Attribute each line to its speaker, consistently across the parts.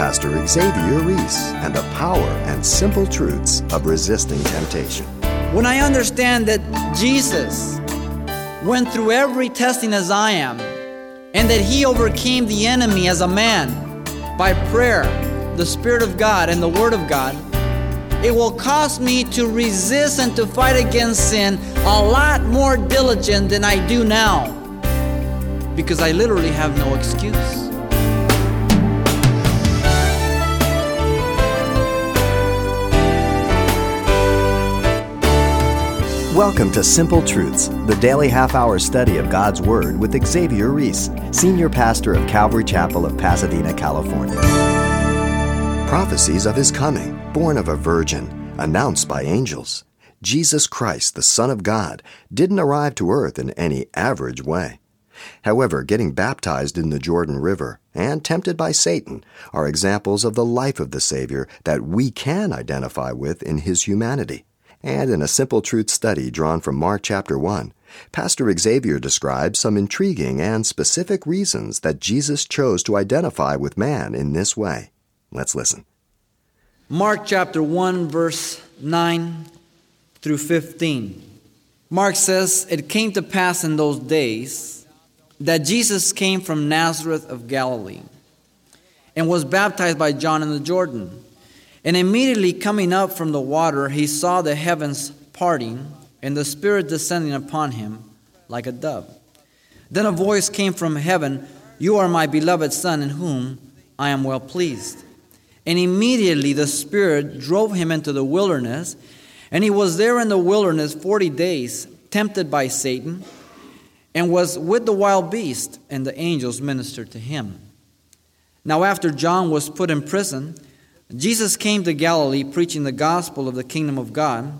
Speaker 1: Pastor Xavier Ries and the power and simple truths of resisting temptation.
Speaker 2: When I understand that Jesus went through every testing as I am, and that he overcame the enemy as a man by prayer, the Spirit of God, and the Word of God, it will cause me to resist and to fight against sin a lot more diligent than I do now because I literally have no excuse.
Speaker 1: Welcome to Simple Truths, the daily half hour study of God's Word with Xavier Ries, Senior Pastor of Calvary Chapel of Pasadena, California. Prophecies of His coming, born of a virgin, announced by angels. Jesus Christ, the Son of God, didn't arrive to earth in any average way. However, getting baptized in the Jordan River and tempted by Satan are examples of the life of the Savior that we can identify with in His humanity. And in a simple truth study drawn from Mark chapter 1, Pastor Xavier describes some intriguing and specific reasons that Jesus chose to identify with man in this way. Let's listen.
Speaker 2: Mark chapter 1, verse 9 through 15. Mark says, It came to pass in those days that Jesus came from Nazareth of Galilee and was baptized by John in the Jordan. And immediately coming up from the water, he saw the heavens parting and the Spirit descending upon him like a dove. Then a voice came from heaven You are my beloved Son, in whom I am well pleased. And immediately the Spirit drove him into the wilderness, and he was there in the wilderness forty days, tempted by Satan, and was with the wild beast, and the angels ministered to him. Now, after John was put in prison, Jesus came to Galilee preaching the gospel of the kingdom of God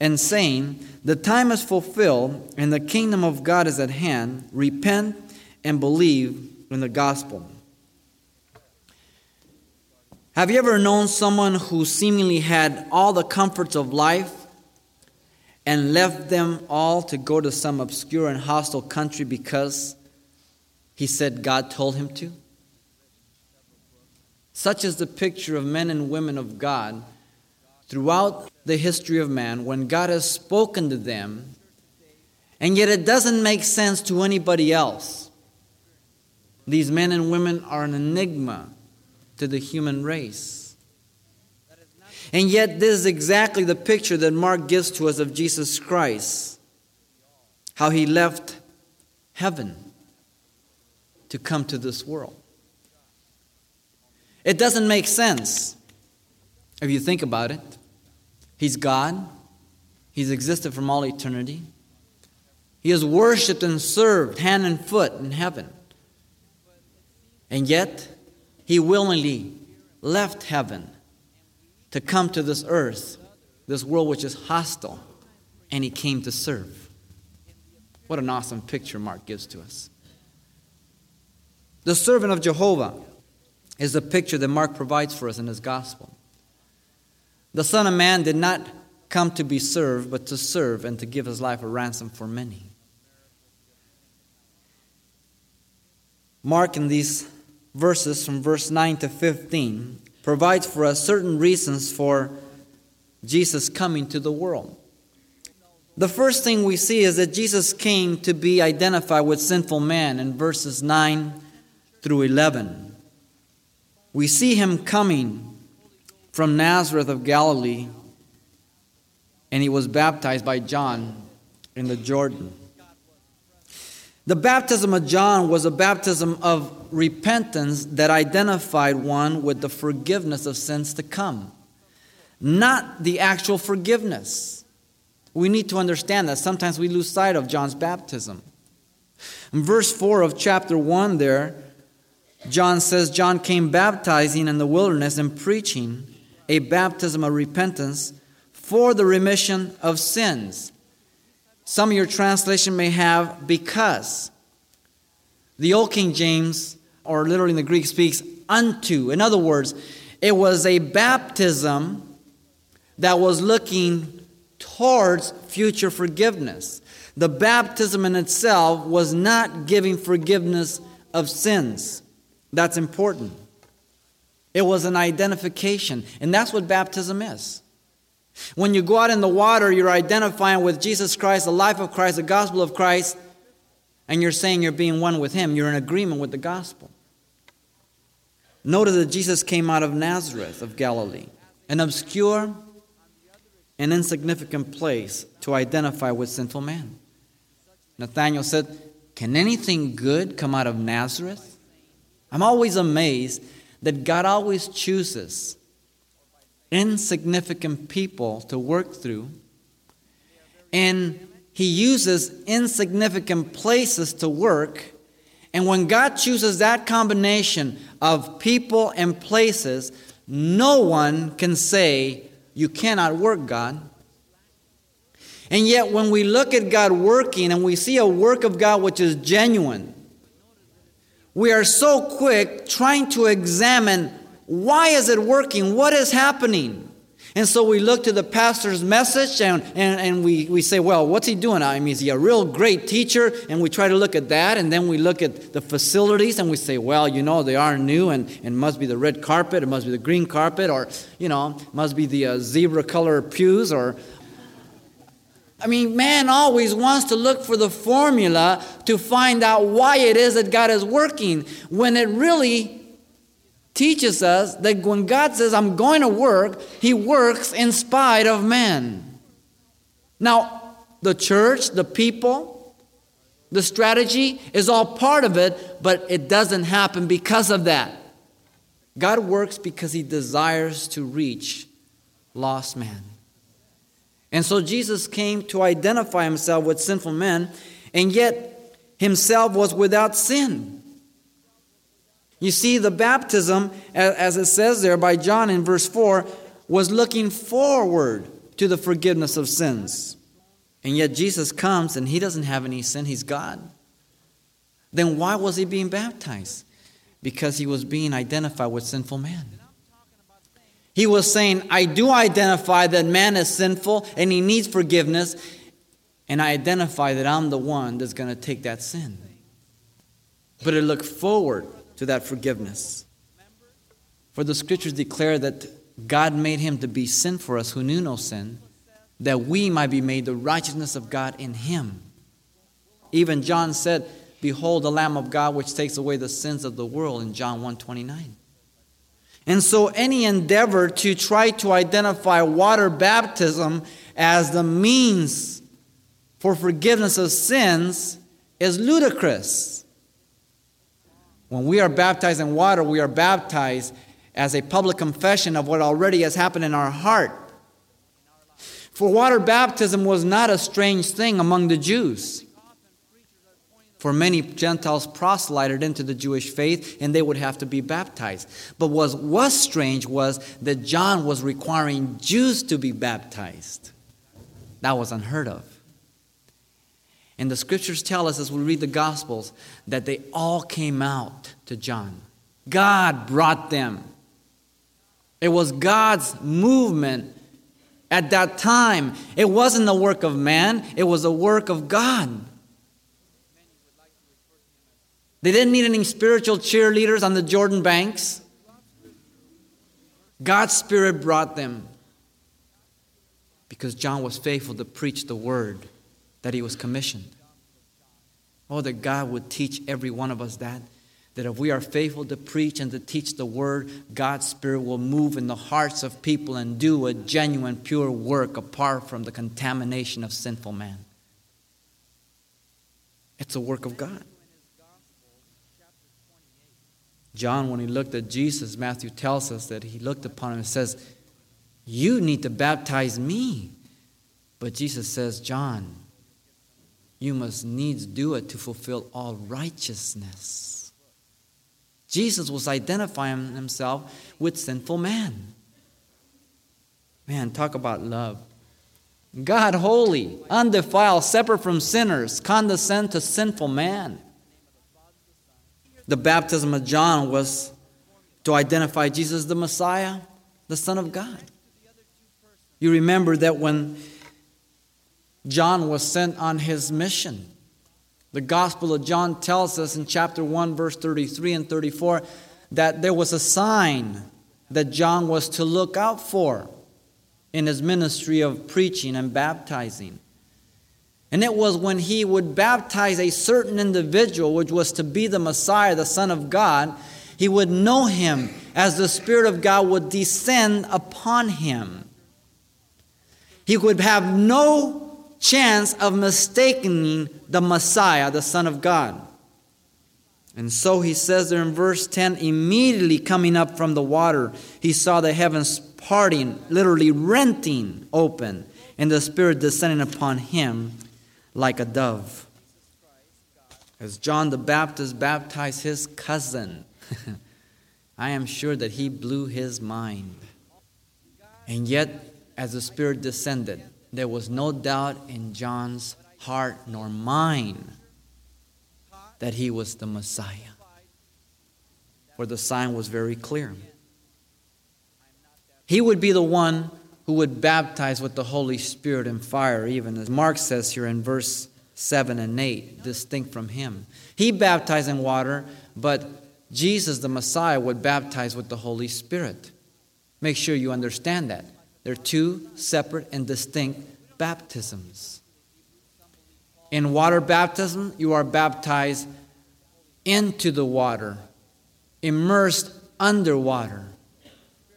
Speaker 2: and saying, The time is fulfilled and the kingdom of God is at hand. Repent and believe in the gospel. Have you ever known someone who seemingly had all the comforts of life and left them all to go to some obscure and hostile country because he said God told him to? Such is the picture of men and women of God throughout the history of man when God has spoken to them, and yet it doesn't make sense to anybody else. These men and women are an enigma to the human race. And yet, this is exactly the picture that Mark gives to us of Jesus Christ how he left heaven to come to this world. It doesn't make sense if you think about it. He's God, He's existed from all eternity. He is worshiped and served hand and foot in heaven. And yet, He willingly left heaven to come to this earth, this world which is hostile, and He came to serve. What an awesome picture Mark gives to us. The servant of Jehovah is the picture that Mark provides for us in his gospel. The Son of Man did not come to be served, but to serve and to give his life a ransom for many. Mark, in these verses from verse 9 to 15, provides for us certain reasons for Jesus coming to the world. The first thing we see is that Jesus came to be identified with sinful man in verses 9 through 11 we see him coming from Nazareth of Galilee, and he was baptized by John in the Jordan. The baptism of John was a baptism of repentance that identified one with the forgiveness of sins to come, not the actual forgiveness. We need to understand that. Sometimes we lose sight of John's baptism. In verse 4 of chapter 1, there, John says John came baptizing in the wilderness and preaching a baptism of repentance for the remission of sins. Some of your translation may have because. The Old King James, or literally in the Greek, speaks unto. In other words, it was a baptism that was looking towards future forgiveness. The baptism in itself was not giving forgiveness of sins. That's important. It was an identification. And that's what baptism is. When you go out in the water, you're identifying with Jesus Christ, the life of Christ, the gospel of Christ, and you're saying you're being one with Him. You're in agreement with the gospel. Notice that Jesus came out of Nazareth of Galilee, an obscure and insignificant place to identify with sinful man. Nathanael said, Can anything good come out of Nazareth? I'm always amazed that God always chooses insignificant people to work through, and He uses insignificant places to work. And when God chooses that combination of people and places, no one can say, You cannot work, God. And yet, when we look at God working and we see a work of God which is genuine, we are so quick trying to examine why is it working? What is happening? And so we look to the pastor's message and, and, and we, we say, well, what's he doing? I mean, is he a real great teacher? And we try to look at that. And then we look at the facilities and we say, well, you know, they are new and it must be the red carpet, it must be the green carpet, or, you know, must be the uh, zebra color pews, or, I mean, man always wants to look for the formula to find out why it is that God is working when it really teaches us that when God says, I'm going to work, He works in spite of man. Now, the church, the people, the strategy is all part of it, but it doesn't happen because of that. God works because He desires to reach lost man. And so Jesus came to identify himself with sinful men, and yet himself was without sin. You see, the baptism, as it says there by John in verse 4, was looking forward to the forgiveness of sins. And yet Jesus comes and he doesn't have any sin, he's God. Then why was he being baptized? Because he was being identified with sinful man. He was saying, I do identify that man is sinful and he needs forgiveness, and I identify that I'm the one that's going to take that sin. But I look forward to that forgiveness. For the scriptures declare that God made him to be sin for us who knew no sin, that we might be made the righteousness of God in him. Even John said, Behold the Lamb of God which takes away the sins of the world in John 1 29. And so, any endeavor to try to identify water baptism as the means for forgiveness of sins is ludicrous. When we are baptized in water, we are baptized as a public confession of what already has happened in our heart. For water baptism was not a strange thing among the Jews. For many Gentiles proselyted into the Jewish faith and they would have to be baptized. But what was strange was that John was requiring Jews to be baptized. That was unheard of. And the scriptures tell us as we read the Gospels that they all came out to John. God brought them. It was God's movement at that time. It wasn't the work of man, it was the work of God. They didn't need any spiritual cheerleaders on the Jordan banks. God's Spirit brought them because John was faithful to preach the word that he was commissioned. Oh, that God would teach every one of us that. That if we are faithful to preach and to teach the word, God's Spirit will move in the hearts of people and do a genuine, pure work apart from the contamination of sinful man. It's a work of God. John, when he looked at Jesus, Matthew tells us that he looked upon him and says, You need to baptize me. But Jesus says, John, you must needs do it to fulfill all righteousness. Jesus was identifying himself with sinful man. Man, talk about love. God holy, undefiled, separate from sinners, condescend to sinful man. The baptism of John was to identify Jesus the Messiah, the Son of God. You remember that when John was sent on his mission, the Gospel of John tells us in chapter 1, verse 33 and 34, that there was a sign that John was to look out for in his ministry of preaching and baptizing. And it was when he would baptize a certain individual, which was to be the Messiah, the Son of God, he would know him as the Spirit of God would descend upon him. He would have no chance of mistaking the Messiah, the Son of God. And so he says there in verse 10 immediately coming up from the water, he saw the heavens parting, literally renting open, and the Spirit descending upon him like a dove. As John the Baptist baptized his cousin, I am sure that he blew his mind. And yet, as the Spirit descended, there was no doubt in John's heart nor mind that he was the Messiah. For the sign was very clear. He would be the one who would baptize with the Holy Spirit and fire, even as Mark says here in verse 7 and 8, distinct from him. He baptized in water, but Jesus, the Messiah, would baptize with the Holy Spirit. Make sure you understand that. They're two separate and distinct baptisms. In water baptism, you are baptized into the water, immersed underwater.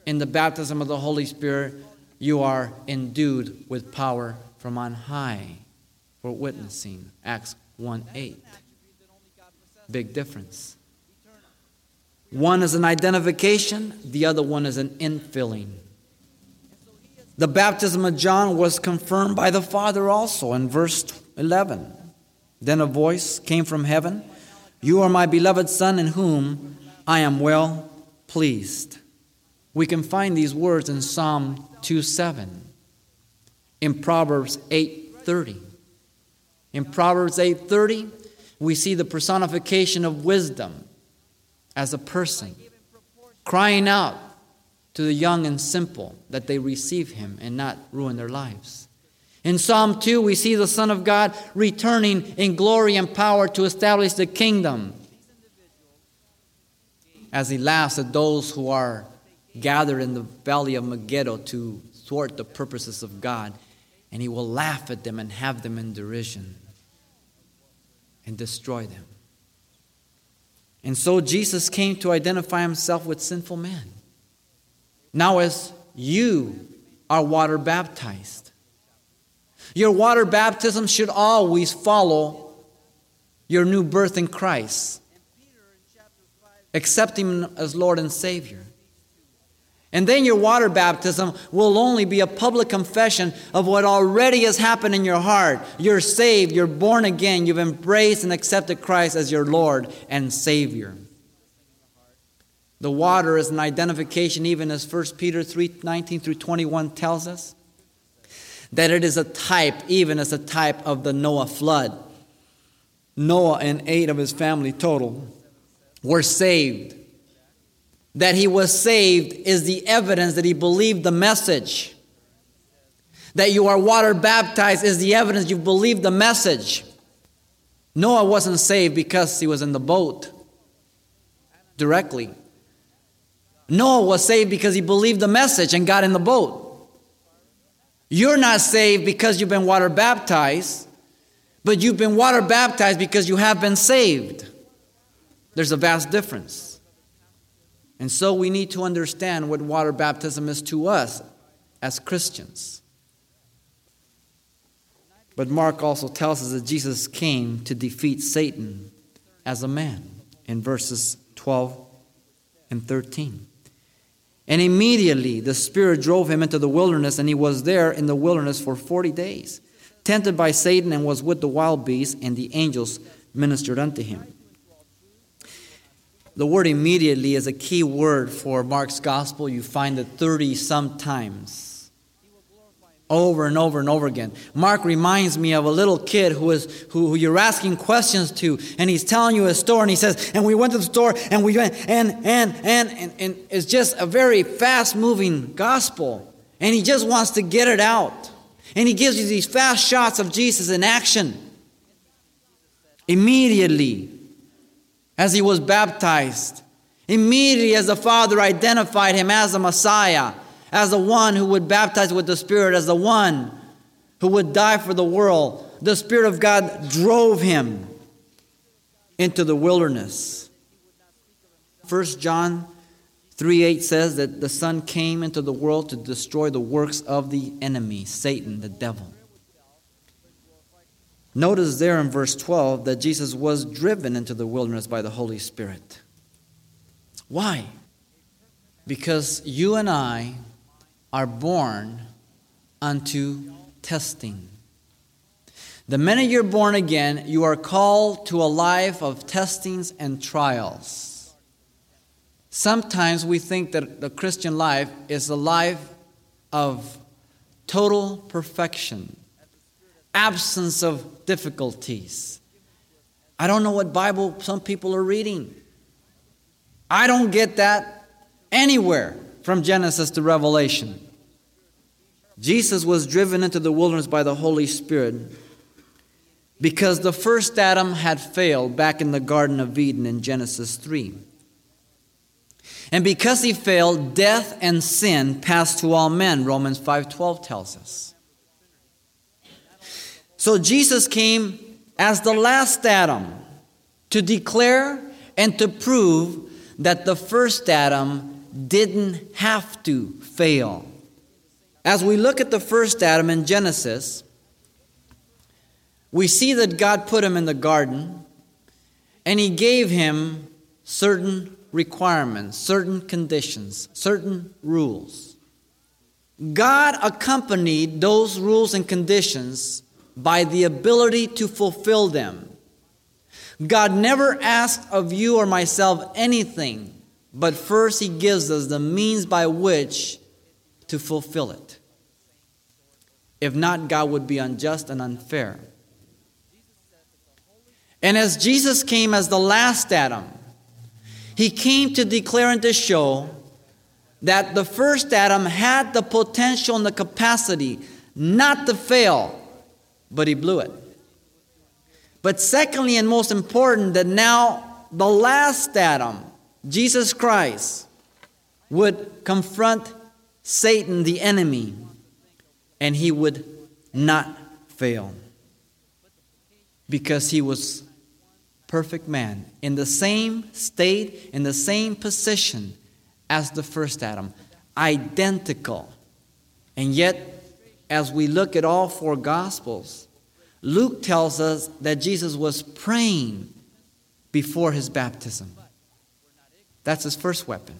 Speaker 2: In the baptism of the Holy Spirit, you are endued with power from on high for witnessing. Acts 1 8. Big difference. One is an identification, the other one is an infilling. The baptism of John was confirmed by the Father also in verse 11. Then a voice came from heaven You are my beloved Son, in whom I am well pleased. We can find these words in Psalm 2 7, in Proverbs 8 30. In Proverbs 8 30, we see the personification of wisdom as a person, crying out to the young and simple that they receive him and not ruin their lives. In Psalm 2, we see the Son of God returning in glory and power to establish the kingdom as he laughs at those who are gathered in the valley of Megiddo to thwart the purposes of God. And he will laugh at them and have them in derision and destroy them. And so Jesus came to identify himself with sinful men. Now, as you are water baptized, your water baptism should always follow your new birth in Christ. Accept Him as Lord and Savior. And then your water baptism will only be a public confession of what already has happened in your heart. You're saved, you're born again, you've embraced and accepted Christ as your Lord and Savior. The water is an identification, even as 1 Peter 3 19 through 21 tells us, that it is a type, even as a type of the Noah flood. Noah and eight of his family total were saved. That he was saved is the evidence that he believed the message. That you are water baptized is the evidence you believed the message. Noah wasn't saved because he was in the boat directly. Noah was saved because he believed the message and got in the boat. You're not saved because you've been water baptized, but you've been water baptized because you have been saved. There's a vast difference. And so we need to understand what water baptism is to us as Christians. But Mark also tells us that Jesus came to defeat Satan as a man in verses 12 and 13. And immediately the Spirit drove him into the wilderness, and he was there in the wilderness for 40 days, tempted by Satan, and was with the wild beasts, and the angels ministered unto him. The word immediately is a key word for Mark's gospel. You find it 30 sometimes over and over and over again. Mark reminds me of a little kid who is who, who, you're asking questions to, and he's telling you a story, and he says, "And we went to the store, and we went, and and and and, and it's just a very fast-moving gospel, and he just wants to get it out, and he gives you these fast shots of Jesus in action. Immediately, as he was baptized, Immediately, as the Father identified him as the Messiah, as the one who would baptize with the Spirit, as the one who would die for the world, the Spirit of God drove him into the wilderness. 1 John 3 8 says that the Son came into the world to destroy the works of the enemy, Satan, the devil. Notice there in verse 12 that Jesus was driven into the wilderness by the Holy Spirit. Why? Because you and I are born unto testing. The minute you're born again, you are called to a life of testings and trials. Sometimes we think that the Christian life is a life of total perfection, absence of difficulties. I don't know what Bible some people are reading. I don't get that anywhere from Genesis to Revelation. Jesus was driven into the wilderness by the Holy Spirit because the first Adam had failed back in the Garden of Eden in Genesis 3. And because he failed, death and sin passed to all men, Romans 5:12 tells us. So Jesus came as the last Adam to declare and to prove that the first Adam didn't have to fail. As we look at the first Adam in Genesis, we see that God put him in the garden and he gave him certain requirements, certain conditions, certain rules. God accompanied those rules and conditions by the ability to fulfill them. God never asked of you or myself anything, but first He gives us the means by which to fulfill it. If not, God would be unjust and unfair. And as Jesus came as the last Adam, he came to declare and to show that the first Adam had the potential and the capacity not to fail, but he blew it. But secondly, and most important, that now the last Adam, Jesus Christ, would confront Satan, the enemy, and he would not fail because he was perfect man in the same state, in the same position as the first Adam, identical. And yet, as we look at all four Gospels, Luke tells us that Jesus was praying before his baptism. That's his first weapon.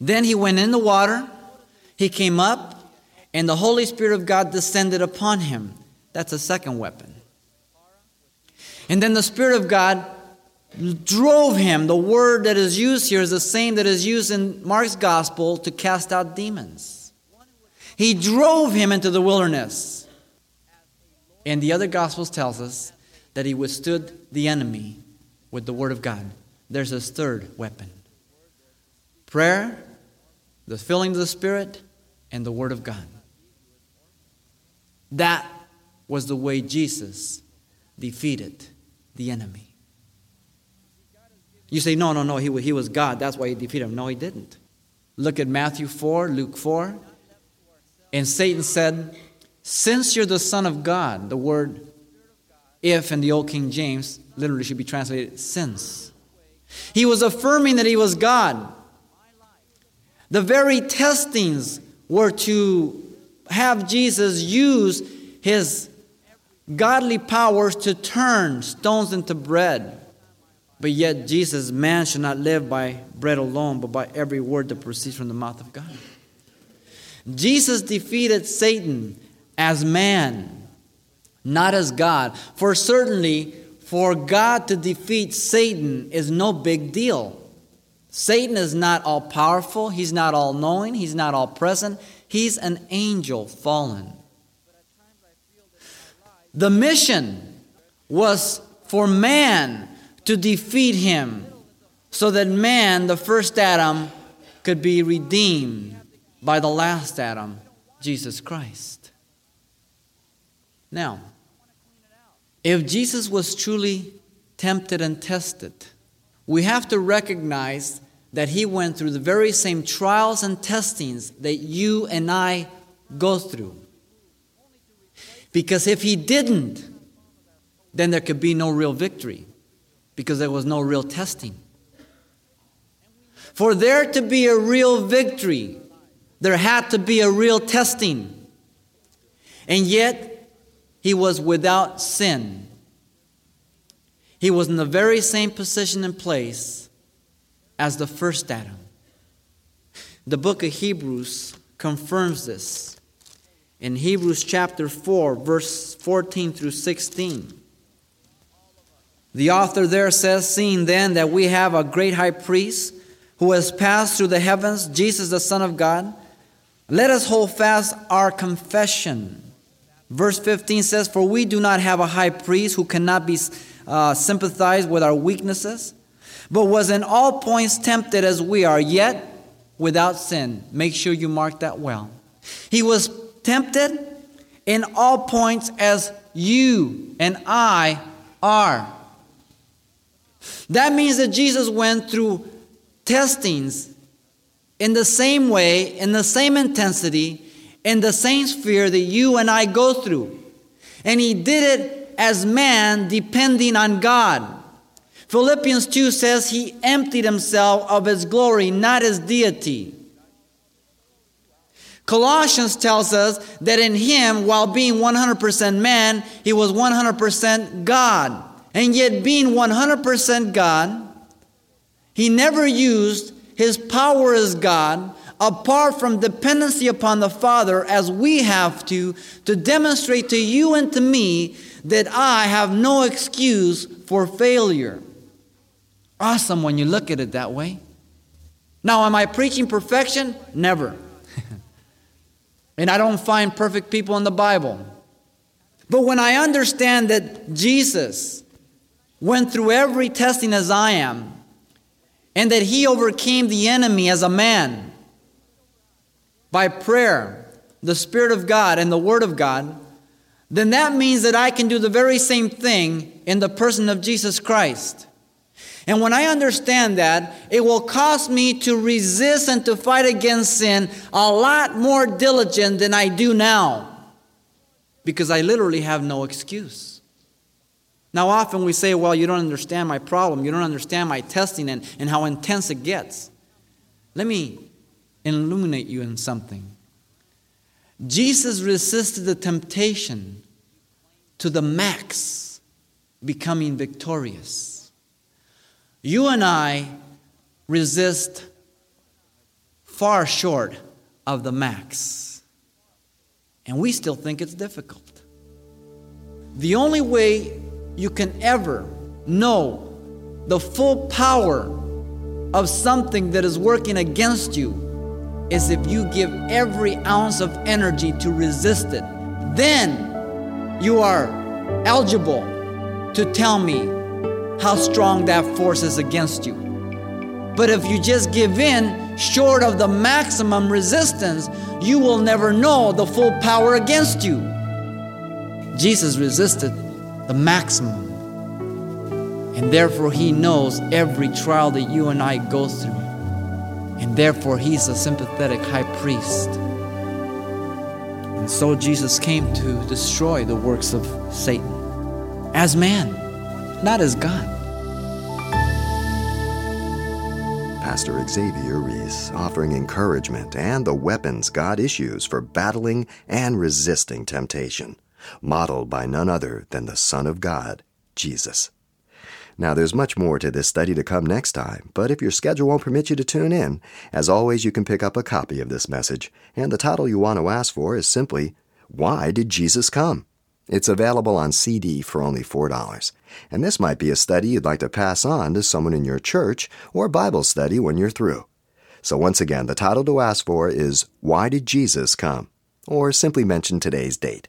Speaker 2: Then he went in the water, he came up, and the Holy Spirit of God descended upon him. That's a second weapon. And then the Spirit of God drove him. The word that is used here is the same that is used in Mark's gospel to cast out demons. He drove him into the wilderness. And the other gospels tells us that he withstood the enemy with the word of God. There's his third weapon. Prayer, the filling of the Spirit, and the word of God. That was the way Jesus defeated the enemy. You say, no, no, no, he, he was God. That's why he defeated him. No, he didn't. Look at Matthew 4, Luke 4. And Satan said, Since you're the Son of God, the word if in the Old King James literally should be translated since. He was affirming that he was God. The very testings were to have Jesus use his godly powers to turn stones into bread. But yet, Jesus, man should not live by bread alone, but by every word that proceeds from the mouth of God. Jesus defeated Satan as man, not as God. For certainly, for God to defeat Satan is no big deal. Satan is not all powerful, he's not all knowing, he's not all present, he's an angel fallen. The mission was for man to defeat him so that man, the first Adam, could be redeemed by the last Adam, Jesus Christ. Now, if Jesus was truly tempted and tested, we have to recognize that he went through the very same trials and testings that you and I go through. Because if he didn't, then there could be no real victory because there was no real testing. For there to be a real victory, there had to be a real testing. And yet, he was without sin. He was in the very same position and place as the first Adam. The book of Hebrews confirms this. In Hebrews chapter 4, verse 14 through 16. The author there says, Seeing then that we have a great high priest who has passed through the heavens, Jesus the Son of God, let us hold fast our confession. Verse 15 says, For we do not have a high priest who cannot be uh, sympathized with our weaknesses, but was in all points tempted as we are, yet without sin. Make sure you mark that well. He was tempted in all points as you and I are. That means that Jesus went through testings in the same way, in the same intensity, in the same sphere that you and I go through. And he did it as man, depending on God. Philippians 2 says he emptied himself of his glory, not his deity. Colossians tells us that in him, while being 100% man, he was 100% God. And yet, being 100% God, he never used his power is God apart from dependency upon the Father, as we have to, to demonstrate to you and to me that I have no excuse for failure. Awesome when you look at it that way. Now, am I preaching perfection? Never. and I don't find perfect people in the Bible. But when I understand that Jesus went through every testing as I am, and that he overcame the enemy as a man by prayer, the Spirit of God, and the Word of God, then that means that I can do the very same thing in the person of Jesus Christ. And when I understand that, it will cause me to resist and to fight against sin a lot more diligent than I do now. Because I literally have no excuse. Now, often we say, well, you don't understand my problem. You don't understand my testing and, and how intense it gets. Let me illuminate you in something. Jesus resisted the temptation to the max, becoming victorious. You and I resist far short of the max, and we still think it's difficult. The only way you can ever know the full power of something that is working against you is if you give every ounce of energy to resist it. Then you are eligible to tell me how strong that force is against you. But if you just give in short of the maximum resistance, you will never know the full power against you. Jesus resisted the maximum. And therefore, He knows every trial that you and I go through. And therefore, He's a sympathetic high priest. And so, Jesus came to destroy the works of Satan as man, not as God.
Speaker 1: Pastor Xavier Ries offering encouragement and the weapons God issues for battling and resisting temptation modeled by none other than the Son of God, Jesus. Now, there's much more to this study to come next time, but if your schedule won't permit you to tune in, as always, you can pick up a copy of this message, and the title you want to ask for is simply, Why Did Jesus Come? It's available on CD for only $4. And this might be a study you'd like to pass on to someone in your church or Bible study when you're through. So, once again, the title to ask for is Why Did Jesus Come? Or simply mention today's date.